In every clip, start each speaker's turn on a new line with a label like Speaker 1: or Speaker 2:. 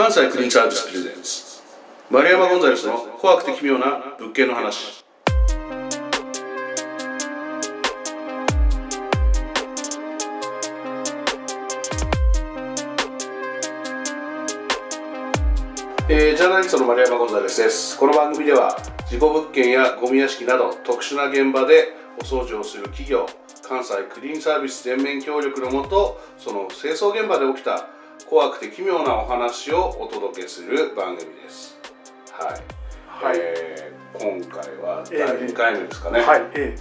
Speaker 1: 関西クリーンサービスプレゼンツ丸山ゴンザレスの怖くて奇妙な物件の話。えー、ジャーナリストの丸山ゴンザレスです。この番組では事故物件やゴミ屋敷など特殊な現場でお掃除をする企業関西クリーンサービス全面協力のもとその清掃現場で起きた怖くて奇妙なお話をお届けする番組です。はい、
Speaker 2: はい。
Speaker 1: えー今回は第2回目ですかね、
Speaker 2: はい、え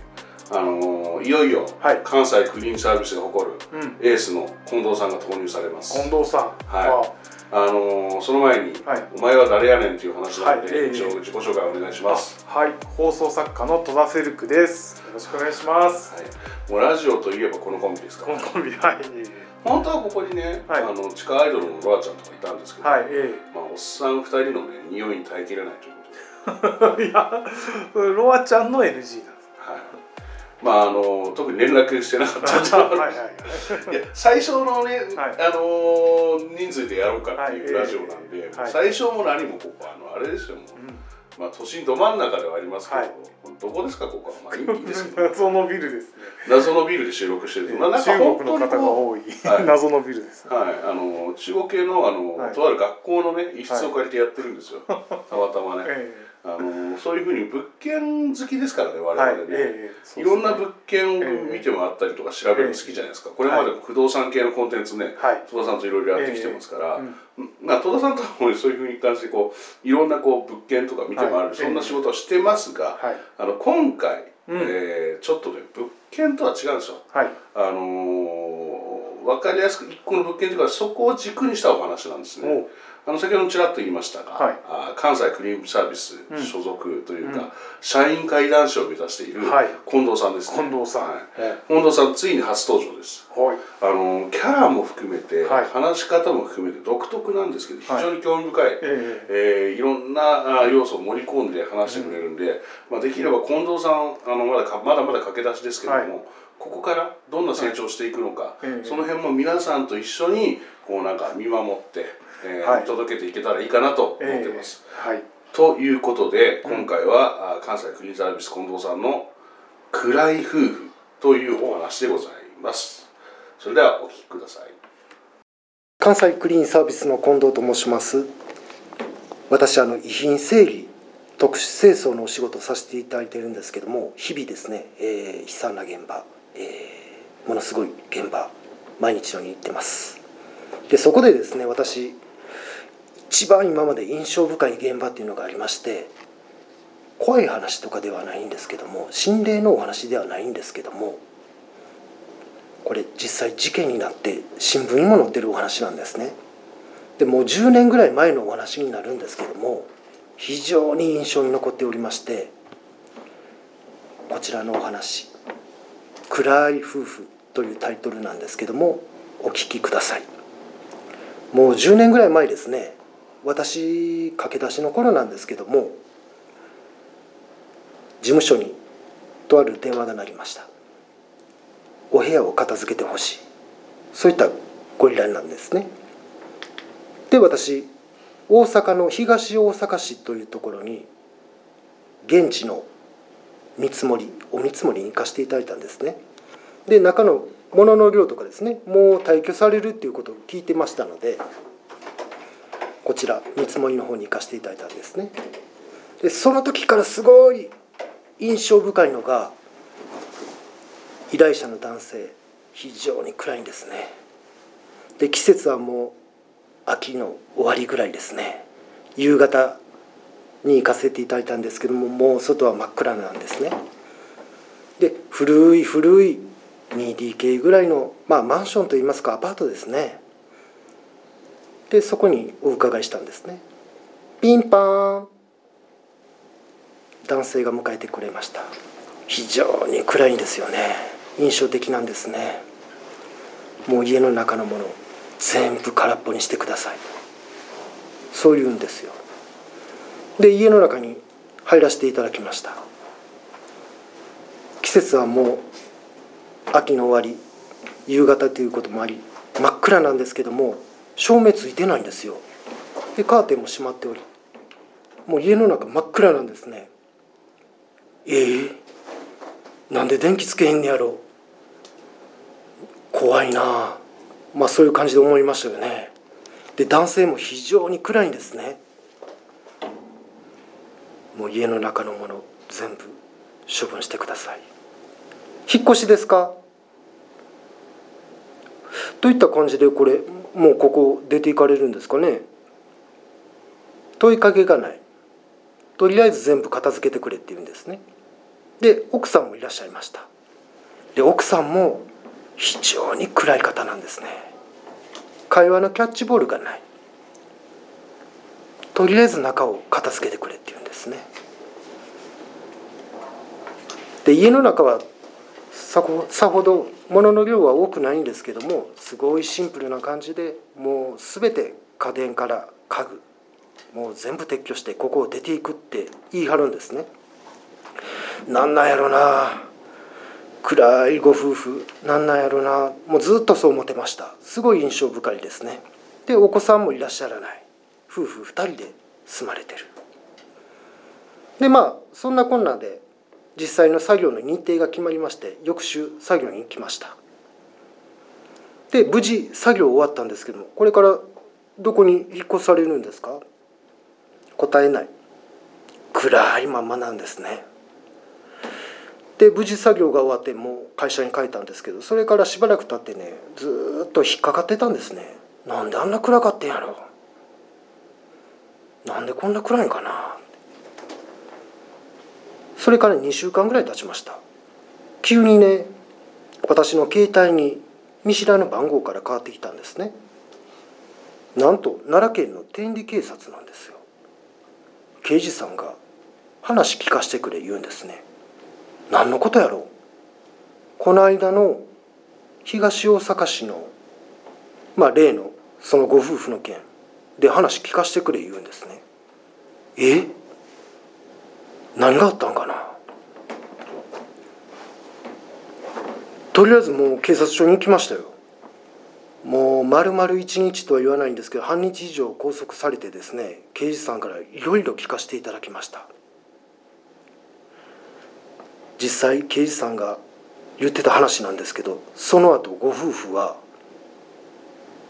Speaker 1: あのーいよいよ、
Speaker 2: はい。
Speaker 1: 関西クリーンサービスが誇るエースの近藤さんが投入されます。
Speaker 2: 近藤さん、
Speaker 1: はあ。のーその前に、
Speaker 2: はい。
Speaker 1: お前は誰やねんっていう話なので、
Speaker 2: はい。ええ
Speaker 1: 一応自己紹介お願いします、
Speaker 2: あはい、放送作家の戸田セルクです。よろしくお願いします。
Speaker 1: はい、もうラジオといえばこのコンビですか
Speaker 2: こ
Speaker 1: ら
Speaker 2: のコンビ、はい、
Speaker 1: 本当はここにね、
Speaker 2: はい。
Speaker 1: あの地下アイドルのロアちゃんとかいたんですけど、
Speaker 2: はい、え
Speaker 1: まあ、おっさん2人のね匂いに耐えきれないということで。
Speaker 2: え、いや、ロアちゃんの NG なんです。
Speaker 1: はい。まああの特に連絡してなかったっていうのは
Speaker 2: はい、はい、はい。
Speaker 1: いや最初のね、
Speaker 2: はい。
Speaker 1: あのー人数でやろうかっていう
Speaker 2: はい
Speaker 1: ラジオなんで、
Speaker 2: はい。
Speaker 1: 最初も何もここあのあれですよもう、まあ、都心ど真ん中ではありますけど、
Speaker 2: はい。
Speaker 1: どこですかここは？まあいいですけど
Speaker 2: 謎のビルですね。
Speaker 1: 謎のビルで収録してると、まあ、なんか
Speaker 2: 中
Speaker 1: 本
Speaker 2: 国の方が多い、
Speaker 1: はい。
Speaker 2: 謎のビルです。
Speaker 1: うはい。あの中国系のあの、
Speaker 2: はい。
Speaker 1: とある学校のね一室を借りてやってるんですよ、たまたまね、
Speaker 2: え
Speaker 1: あのそういうふうに物件好きですからね我
Speaker 2: え、
Speaker 1: 々ね、
Speaker 2: はい、え
Speaker 1: いろんな物件を見て回ったりとか調べるの好きじゃないですか、これまでも不動産系のコンテンツね、
Speaker 2: はい、
Speaker 1: 戸田さんといろいろやってきてますから、
Speaker 2: うん。
Speaker 1: まあ、戸田さんともそういうふうに感じでこういろんなこう物件とか見て回る、
Speaker 2: はい
Speaker 1: そんな仕事をしてますが、
Speaker 2: はい、
Speaker 1: あの今回、
Speaker 2: うん。
Speaker 1: えーちょっとね物件とは違うんですよ。
Speaker 2: はい、
Speaker 1: あのー、分かりやすく一個の物件というかそこを軸にしたお話なんですね。あの先ほどちらっと言いましたが、
Speaker 2: はい。
Speaker 1: あー関西クリームサービス
Speaker 2: うん。
Speaker 1: 所属というか、
Speaker 2: うん。
Speaker 1: 社員会談師を目指している
Speaker 2: はい。
Speaker 1: 近藤さんですね。
Speaker 2: 近藤さん、
Speaker 1: はい。
Speaker 2: え
Speaker 1: 近藤さんついに初登場です。
Speaker 2: えはい、
Speaker 1: あのキャラも含めて、
Speaker 2: はい。
Speaker 1: 話し方も含めて独特なんですけど非
Speaker 2: はい。
Speaker 1: 常に興味深い、
Speaker 2: ええ、
Speaker 1: えーいろんなあ要素を盛り込んで話してくれるんで、まあ、できれば近藤さんあのまだかまだまだ駆け出しですけども、
Speaker 2: はい。
Speaker 1: ここからどんな成長していくのか、
Speaker 2: ええ。
Speaker 1: その辺も皆さんと一緒にこうなんか見守って、えー
Speaker 2: はい
Speaker 1: 届けていけたらいいかなと思ってます。
Speaker 2: ええはい、
Speaker 1: ということで
Speaker 2: うん
Speaker 1: 今回は、あ関西クリーンサービス近藤さんの「暗い夫婦」というお話でございます。それではお聞きください。
Speaker 3: 関西クリーンサービスの近藤と申します私あの遺品整理特殊清掃のお仕事をさせていただいているんですけども日々ですね、えー悲惨な現場、えーものすごい現場毎日のように行ってますでそこでですね私一番今まで印象深い現場っていうのがありまして怖い話とかではないんですけども心霊のお話ではないんですけどもこれ実際事件になって新聞にも載ってるお話なんですね。でもう10年ぐらい前のお話になるんですけども非常に印象に残っておりましてこちらのお話「暗い夫婦」というタイトルなんですけどもお聞きください。もう10年ぐらい前ですね。私駆け出しの頃なんですけども事務所にとある電話が鳴りました。お部屋を片付けてほしい。そういったご依頼なんですね。で私大阪の東大阪市というところに現地の見積もりお見積もりに行かせていただいたんですね。で中の物の量とかですねもう退去されるっていうことを聞いてましたのでこちら見積もりの方に行かせていただいたんですね。でその時からすごい印象深いのが依頼者の男性非常に暗いんですね。で季節はもう秋の終わりぐらいですね。夕方に行かせていただいたんですけどももう外は真っ暗なんですね。で古い古い 2DK ぐらいの、まあ、マンションといいますかアパートですね。でそこにお伺いしたんですね。ピンパーン。男性が迎えてくれました。非常に暗いんですよね。印象的なんですね。もう家の中のもの全部空っぽにしてください。そう言うんですよ。で家の中に入らせていただきました。季節はもう秋の終わり夕方ということもあり真っ暗なんですけども照明ついてないんですよ。でカーテンも閉まっておりもう家の中真っ暗なんですね。ええなんで電気つけへんねやろ。怖いな。まあそういう感じで思いましたよね。で男性も非常に暗いんですね。もう家の中のもの全部処分してください。引っ越しですか？といった感じでこれもうここ出ていかれるんですかね。問いかけがない。とりあえず全部片付けてくれって言うんですね。で奥さんもいらっしゃいました。で奥さんも非常に暗い方なんですね。会話のキャッチボールがない。とりあえず中を片付けてくれって言うんですね。で家の中はさほど物の量は多くないんですけどもすごいシンプルな感じでもう全て家電から家具もう全部撤去してここを出ていくって言い張るんですね。なんなんやろな。暗いご夫婦なんなんやろな。もうずっとそう思ってました。すごい印象深いですね。でお子さんもいらっしゃらない。夫婦2人で住まれてる。でまあそんなこんなで実際の作業の日程が決まりまして翌週作業に行きました。で無事作業終わったんですけどもこれからどこに引っ越されるんですか？答えない。暗いままなんですね。で無事作業が終わってもう会社に帰ったんですけどそれからしばらく経ってねずっと引っかかってたんですね。なんであんな暗かってんやろ。なんでこんな暗いんかな。それから2週間ぐらい経ちました。急にね私の携帯に見知らぬ番号から変わってきたんですね。なんと奈良県の天理警察なんですよ。刑事さんが話聞かせてくれ言うんですね。何のことやろう。この間の東大阪市のまあ例のそのご夫婦の件で話聞かせてくれ言うんですね。え？何があったんかな？とりあえずもう警察署に行きましたよ。もう丸々1日とは言わないんですけど半日以上拘束されてですね刑事さんからいろいろ聞かせていただきました。実際刑事さんが言ってた話なんですけどその後ご夫婦は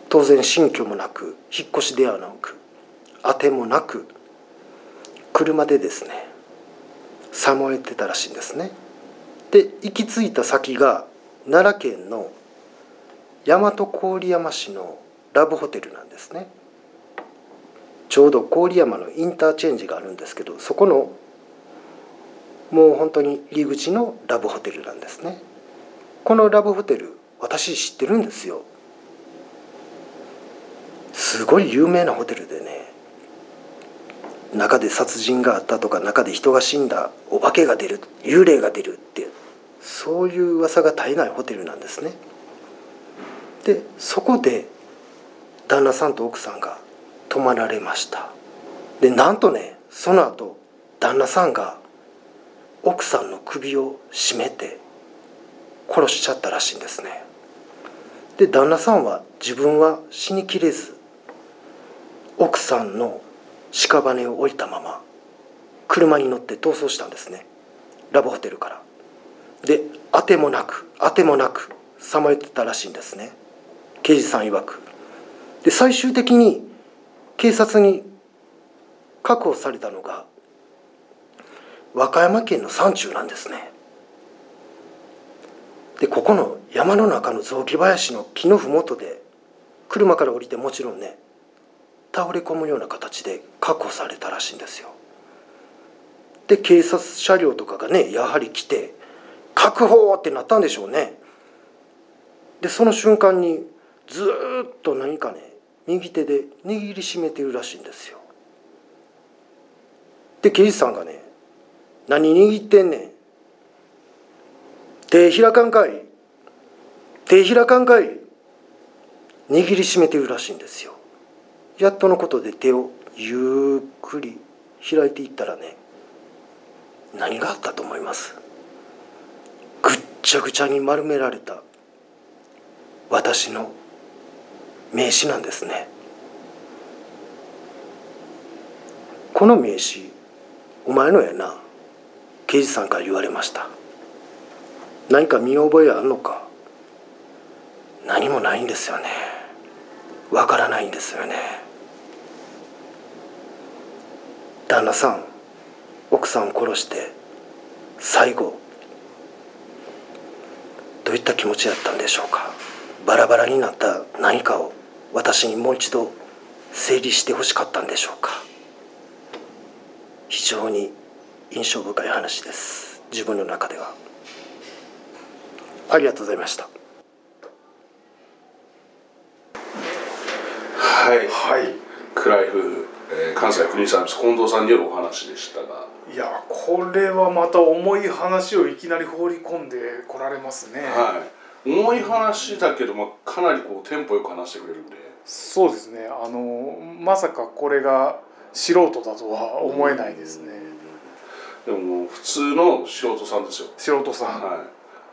Speaker 3: 当然新居もなく引っ越しではなく当てもなく車でですねさまよってたらしいんですね。で行き着いた先が奈良県の大和郡山市のラブホテルなんですね。ちょうど郡山のインターチェンジがあるんですけどそこのもう本当に入り口のラブホテルなんですね。このラブホテル私知ってるんですよ。すごい有名なホテルでね中で殺人があったとか中で人が死んだお化けが出る幽霊が出るってそういう噂が絶えないホテルなんですね。でそこで旦那さんと奥さんが泊まられました。でなんとねその後旦那さんが奥さんの首を絞めて殺しちゃったらしいんですね。で旦那さんは自分は死にきれず奥さんの屍を置いたまま車に乗って逃走したんですね。ラブホテルから。で当てもなく当てもなくさまよってたらしいんですね。刑事さん曰く。で最終的に警察に確保されたのが和歌山県の山中なんですね。でここの山の中の雑木林の木の麓で車から降りてもちろんね倒れ込むような形で確保されたらしいんですよ。で警察車両とかがねやはり来て確保ってなったんでしょうね。でその瞬間にずっと何かね右手で握りしめてるらしいんですよ。で刑事さんがね「何握ってんねん。手開かんかい。手開かんかい」握りしめてるらしいんですよ。やっとのことで手をゆっくり開いていったらね何があったと思います？ぐっちゃぐちゃに丸められた私の名刺なんですね。この名刺お前のやな？刑事さんから言われました。何か見覚えあんのか？何もないんですよね。わからないんですよね。旦那さん奥さんを殺して最後どういった気持ちやったんでしょうか？バラバラになった何かを私にもう一度整理してほしかったんでしょうか？非常に印象深い話です。自分の中では。ありがとうございました。
Speaker 1: はい。
Speaker 2: はい。
Speaker 1: 暗い夫婦、えー関西クリーンサービス近藤さんによるお話でしたが。
Speaker 2: いやこれはまた重い話をいきなり放り込んでこられますね、
Speaker 1: はい。重い話だけど、まあ、かなりこうテンポよく話してくれるんで。
Speaker 2: そうですね。あのまさかこれが素人だとは思えないですね、
Speaker 1: でも普通の素人さんですよ。
Speaker 2: 素人さん、
Speaker 1: はい。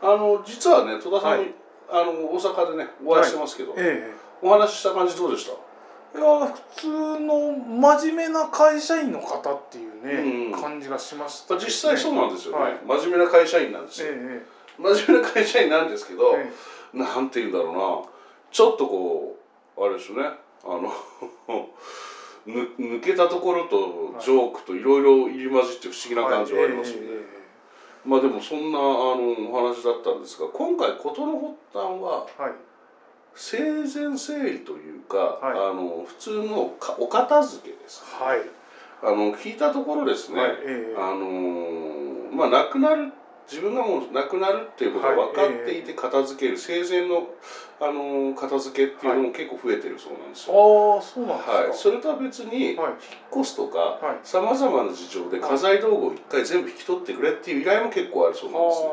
Speaker 1: あの実はね戸田さん、
Speaker 2: はい。
Speaker 1: あの大阪でねお会いしてますけど、
Speaker 2: え
Speaker 1: お話しした感じどうでした？
Speaker 2: えいや普通の真面目な会社員の方っていうね、
Speaker 1: うん。
Speaker 2: 感じがしました、
Speaker 1: 実際そうなんですよね、
Speaker 2: はい。
Speaker 1: 真面目な会社員なんですよ、
Speaker 2: え
Speaker 1: 真面目な会社員なんですけど、
Speaker 2: ええ。え
Speaker 1: なんて言うんだろうな。ちょっとこうあれですよね。あの ぬ抜けたところとジョークといろいろ入り混じって不思議な感じはありますよね、
Speaker 2: え
Speaker 1: まあでもそんなあのお話だったんですが今回事の発端は
Speaker 2: えはい
Speaker 1: 生前整理というか、
Speaker 2: はい。
Speaker 1: あの普通のかお片付けです
Speaker 2: はい。
Speaker 1: あの聞いたところですね、
Speaker 2: はいええ。
Speaker 1: あのーまあ亡くなる自分がもう亡くなるっていうことが分かっていて片付ける、生前の、あのー片付けっていうのも結構増えてるそうなんですよ。
Speaker 2: ああそうなんですか、
Speaker 1: はい、それとは別に、
Speaker 2: はい。
Speaker 1: 引っ越すとか
Speaker 2: はい。
Speaker 1: さまざまな事情で家財道具を一回全部引き取ってくれっていう依頼も結構あるそうなんですね。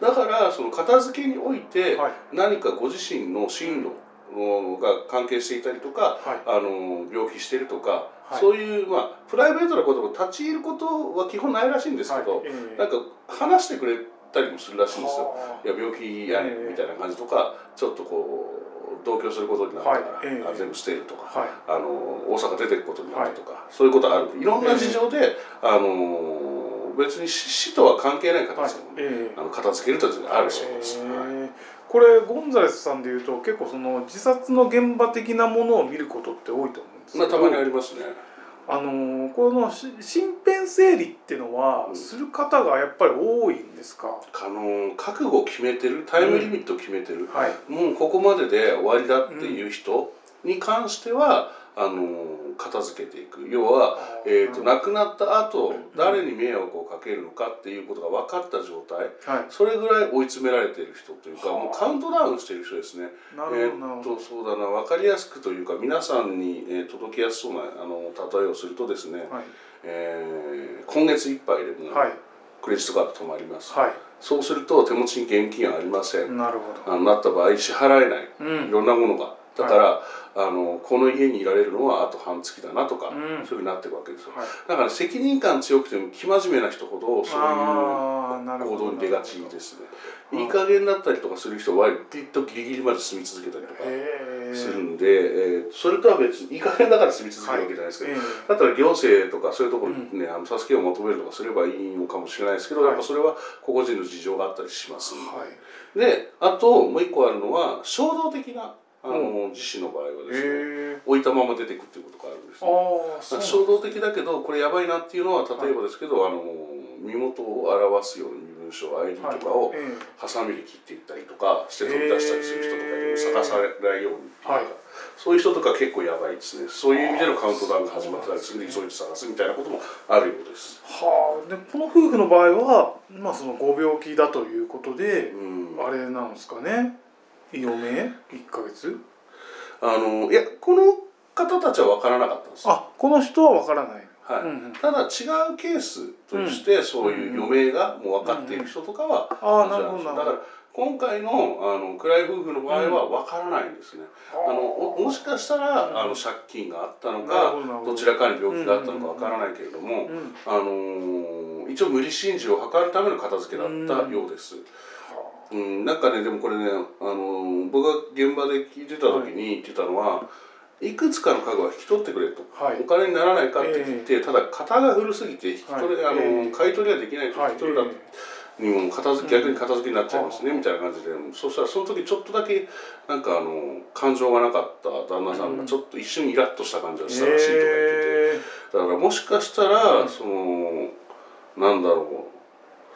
Speaker 1: だからその片付けにおいて
Speaker 2: はい。
Speaker 1: 何かご自身の進路が関係していたりとか、
Speaker 2: はい。
Speaker 1: あの病気してるとか、
Speaker 2: はい。
Speaker 1: そういう、まあ、プライベートなことも立ち入ることは基本ないらしいんですけど、
Speaker 2: はい。ええ。
Speaker 1: なんか話してくれたりもするらしいんですよ。
Speaker 2: はい
Speaker 1: や病気やね
Speaker 2: ええ
Speaker 1: みたいな感じとかちょっとこう同居することになったから、
Speaker 2: はい。
Speaker 1: 全部捨てるとか、
Speaker 2: はい。
Speaker 1: あの大阪出てくことになるとか、そういうことある。いろんな事情で、あの別に死死とは関係ない
Speaker 2: はい
Speaker 1: 形でも、
Speaker 2: ええ。
Speaker 1: あの片付けるというのがあるそうです。
Speaker 2: へ
Speaker 1: はい
Speaker 2: ーこれゴンザレスさんでいうと結構その自殺の現場的なものを見ることって多いと思うんですけど、
Speaker 1: まあ、たまにありますね。
Speaker 2: あのーこのし身辺整理っていうのは
Speaker 1: うん。
Speaker 2: する方がやっぱり多いんですか、
Speaker 1: あの覚悟を決めてるタイムリミットを決めてる、
Speaker 2: はい。
Speaker 1: もうここまでで終わりだっていう人に関しては、あの片付けていく。要は、えー、と
Speaker 2: うん
Speaker 1: 亡くなった後
Speaker 2: ん
Speaker 1: 誰に迷惑をかけるのかっていうことが分かった状態。
Speaker 2: はい。
Speaker 1: それぐらい追い詰められている人というか
Speaker 2: はあ。
Speaker 1: もうカウントダウンしている人ですね。
Speaker 2: な
Speaker 1: えーっとそうだな。分かりやすくというか皆さんに、えー届きやすそうなあの例えをするとですね、
Speaker 2: はい。
Speaker 1: えー今月いっぱいでもう
Speaker 2: はい。
Speaker 1: クレジットカード止まります、
Speaker 2: は
Speaker 1: そうすると手持ちに現金はありません、
Speaker 2: いなるほど。
Speaker 1: あのなった場合支払えない。
Speaker 2: うん。
Speaker 1: いろんなものがだから、あのこの家にいられるのはあと半月だなとか、
Speaker 2: うん。
Speaker 1: そういうふうになっていくわけですよ。
Speaker 2: はい。
Speaker 1: だから責任感強くても生真面目な人ほどそういう行動に出がちですね。いい加減だったりとかする人は割とギリギリまで住み続けたりとかするんで、えーそれとは別にいい加減だから住み続けるわけじゃないですけど、
Speaker 2: え
Speaker 1: だったら行政とかそういうところにね、あの助けを求めるとかすればいいのかもしれないですけど、
Speaker 2: はい。
Speaker 1: やっぱそれは個々人の事情があったりします
Speaker 2: はい。
Speaker 1: であともう一個あるのは衝動的なあの、自死の場合はですね置いたまま出てくっていうことがあるんです
Speaker 2: あ
Speaker 1: ね。
Speaker 2: あそうなん
Speaker 1: 衝動的だけどこれやばいなっていうのは例えばですけど、あの身元を表すような身分証 ID とかをハサミで切っていったりとかして飛び出したりする人とかにも探されないようにっていうか、
Speaker 2: はい。
Speaker 1: そういう人とか結構やばいですね。そういう意味でのカウントダウンが始まってたりするんで急いで探すみたいなこともあるようです。
Speaker 2: はあ。でこの夫婦の場合はまあそのご病気だということで
Speaker 1: うん。
Speaker 2: あれなんですかね余命1ヶ月？
Speaker 1: あのいやこの方たちは分からなかったんですよ。
Speaker 2: あこの人は分からない。
Speaker 1: はい。
Speaker 2: うんうん。
Speaker 1: ただ違うケースとして、そういう余命がもう分かっている人とかは、
Speaker 2: ああなるほどなるほど。
Speaker 1: だから今回のあの暗い夫婦の場合は分からないんですね、あのおもしかしたら、
Speaker 2: うん。
Speaker 1: あの借金があったのか
Speaker 2: ほど
Speaker 1: ちらかに病気があったのか分からないけれども、
Speaker 2: うん
Speaker 1: あのー一応無理心中を図るための片付けだったようです。うん、なんかねでもこれね、あのー僕が現場で聞いてた時に言ってたのは、いくつかの家具は引き取ってくれと、
Speaker 2: はい。
Speaker 1: お金にならないかって言って、ただ型が古すぎて引き取れ、あの
Speaker 2: はいええ。
Speaker 1: 買い取りができないと。
Speaker 2: はい。
Speaker 1: 引き取りだ、にも片付逆に片付けになっちゃいますね、
Speaker 2: うん。
Speaker 1: みたいな感じで。そしたらその時ちょっとだけなんかあの感情がなかった旦那さんがちょっと一瞬イラッとした感じがしたらしいとか言ってて、
Speaker 2: え。
Speaker 1: だからもしかしたら、
Speaker 2: うん。
Speaker 1: そのなんだろう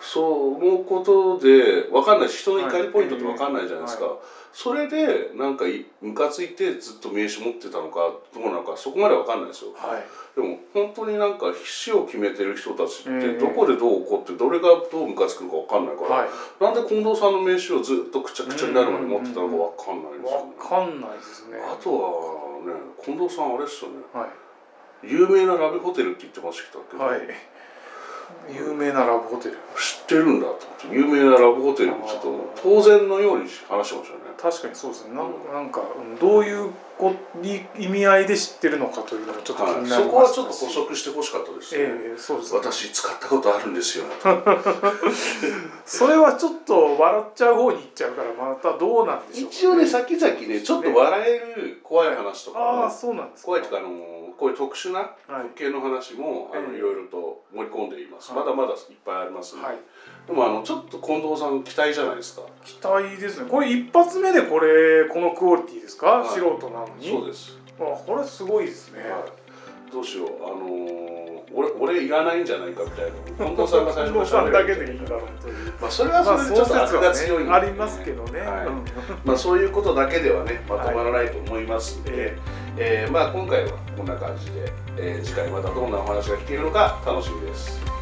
Speaker 1: そう思うことで分かんない。し人の怒りポイントって分かんないじゃないですか、
Speaker 2: は
Speaker 1: それでなんかいムカついてずっと名刺持ってたのかどうなのかそこまで分かんないですよ。
Speaker 2: ーはい。
Speaker 1: でも本当になんか死を決めてる人たちって
Speaker 2: ええ。
Speaker 1: どこでどう怒ってどれがどうムカつくのか分かんないから、
Speaker 2: はい。
Speaker 1: なんで近藤さんの名刺をずっとくちゃくちゃになるまで持ってたのか分かんないですよね。
Speaker 2: わかんないですね。
Speaker 1: あとはね近藤さんあれですよね。
Speaker 2: はい。
Speaker 1: 有名なラブホテルって言ってましたけど、
Speaker 2: はい有名なラブホテル。
Speaker 1: 知ってるんだと思って有名なラブホテルちょっと当然のように話してましたよね。
Speaker 2: 確かにそうですね。なんなんかうんどういうこに意味合いで知ってるのかというのがちょっと気
Speaker 1: はい、
Speaker 2: になりまし。たし、
Speaker 1: そこはちょっと補足してほしかったですね、
Speaker 2: ええそうですね。
Speaker 1: 私使ったことあるんですよ
Speaker 2: それはちょっと笑っちゃう方に行っちゃうからまたどうなんでしょうか
Speaker 1: 一応ね先々ねちょっと笑える怖い話とか
Speaker 2: ああ
Speaker 1: も
Speaker 2: そうなんですか。
Speaker 1: 怖いというかあのこういう特殊な
Speaker 2: はい。
Speaker 1: 系の話もあの
Speaker 2: ええ。
Speaker 1: いろいろと盛り込んでいます、
Speaker 2: はい
Speaker 1: まだまだいっぱいありますので、
Speaker 2: はい。
Speaker 1: でもあのちょっと近藤さん期待じゃないですか。
Speaker 2: 期待ですね。これ一発目でこれこのクオリティですか、
Speaker 1: はい。
Speaker 2: 素人なのに？
Speaker 1: そうです、
Speaker 2: あこれすごいですね、
Speaker 1: はい、どうしよう。あのー俺俺いらないんじゃないかみたいな。近藤さんが最初
Speaker 2: 近藤さんだけ
Speaker 1: で
Speaker 2: でいいだろうという。
Speaker 1: まあそれはそ
Speaker 2: まあ
Speaker 1: れでちょっと悪
Speaker 2: は
Speaker 1: が強い
Speaker 2: ね。ありますけどね、
Speaker 1: はい。
Speaker 2: うん。
Speaker 1: まあ、そういうことだけではね まとまらないと思いますので、
Speaker 2: え。
Speaker 1: えーまあ、今回はこんな感じで、えー次回またどんなお話が聞けるのか楽しみです。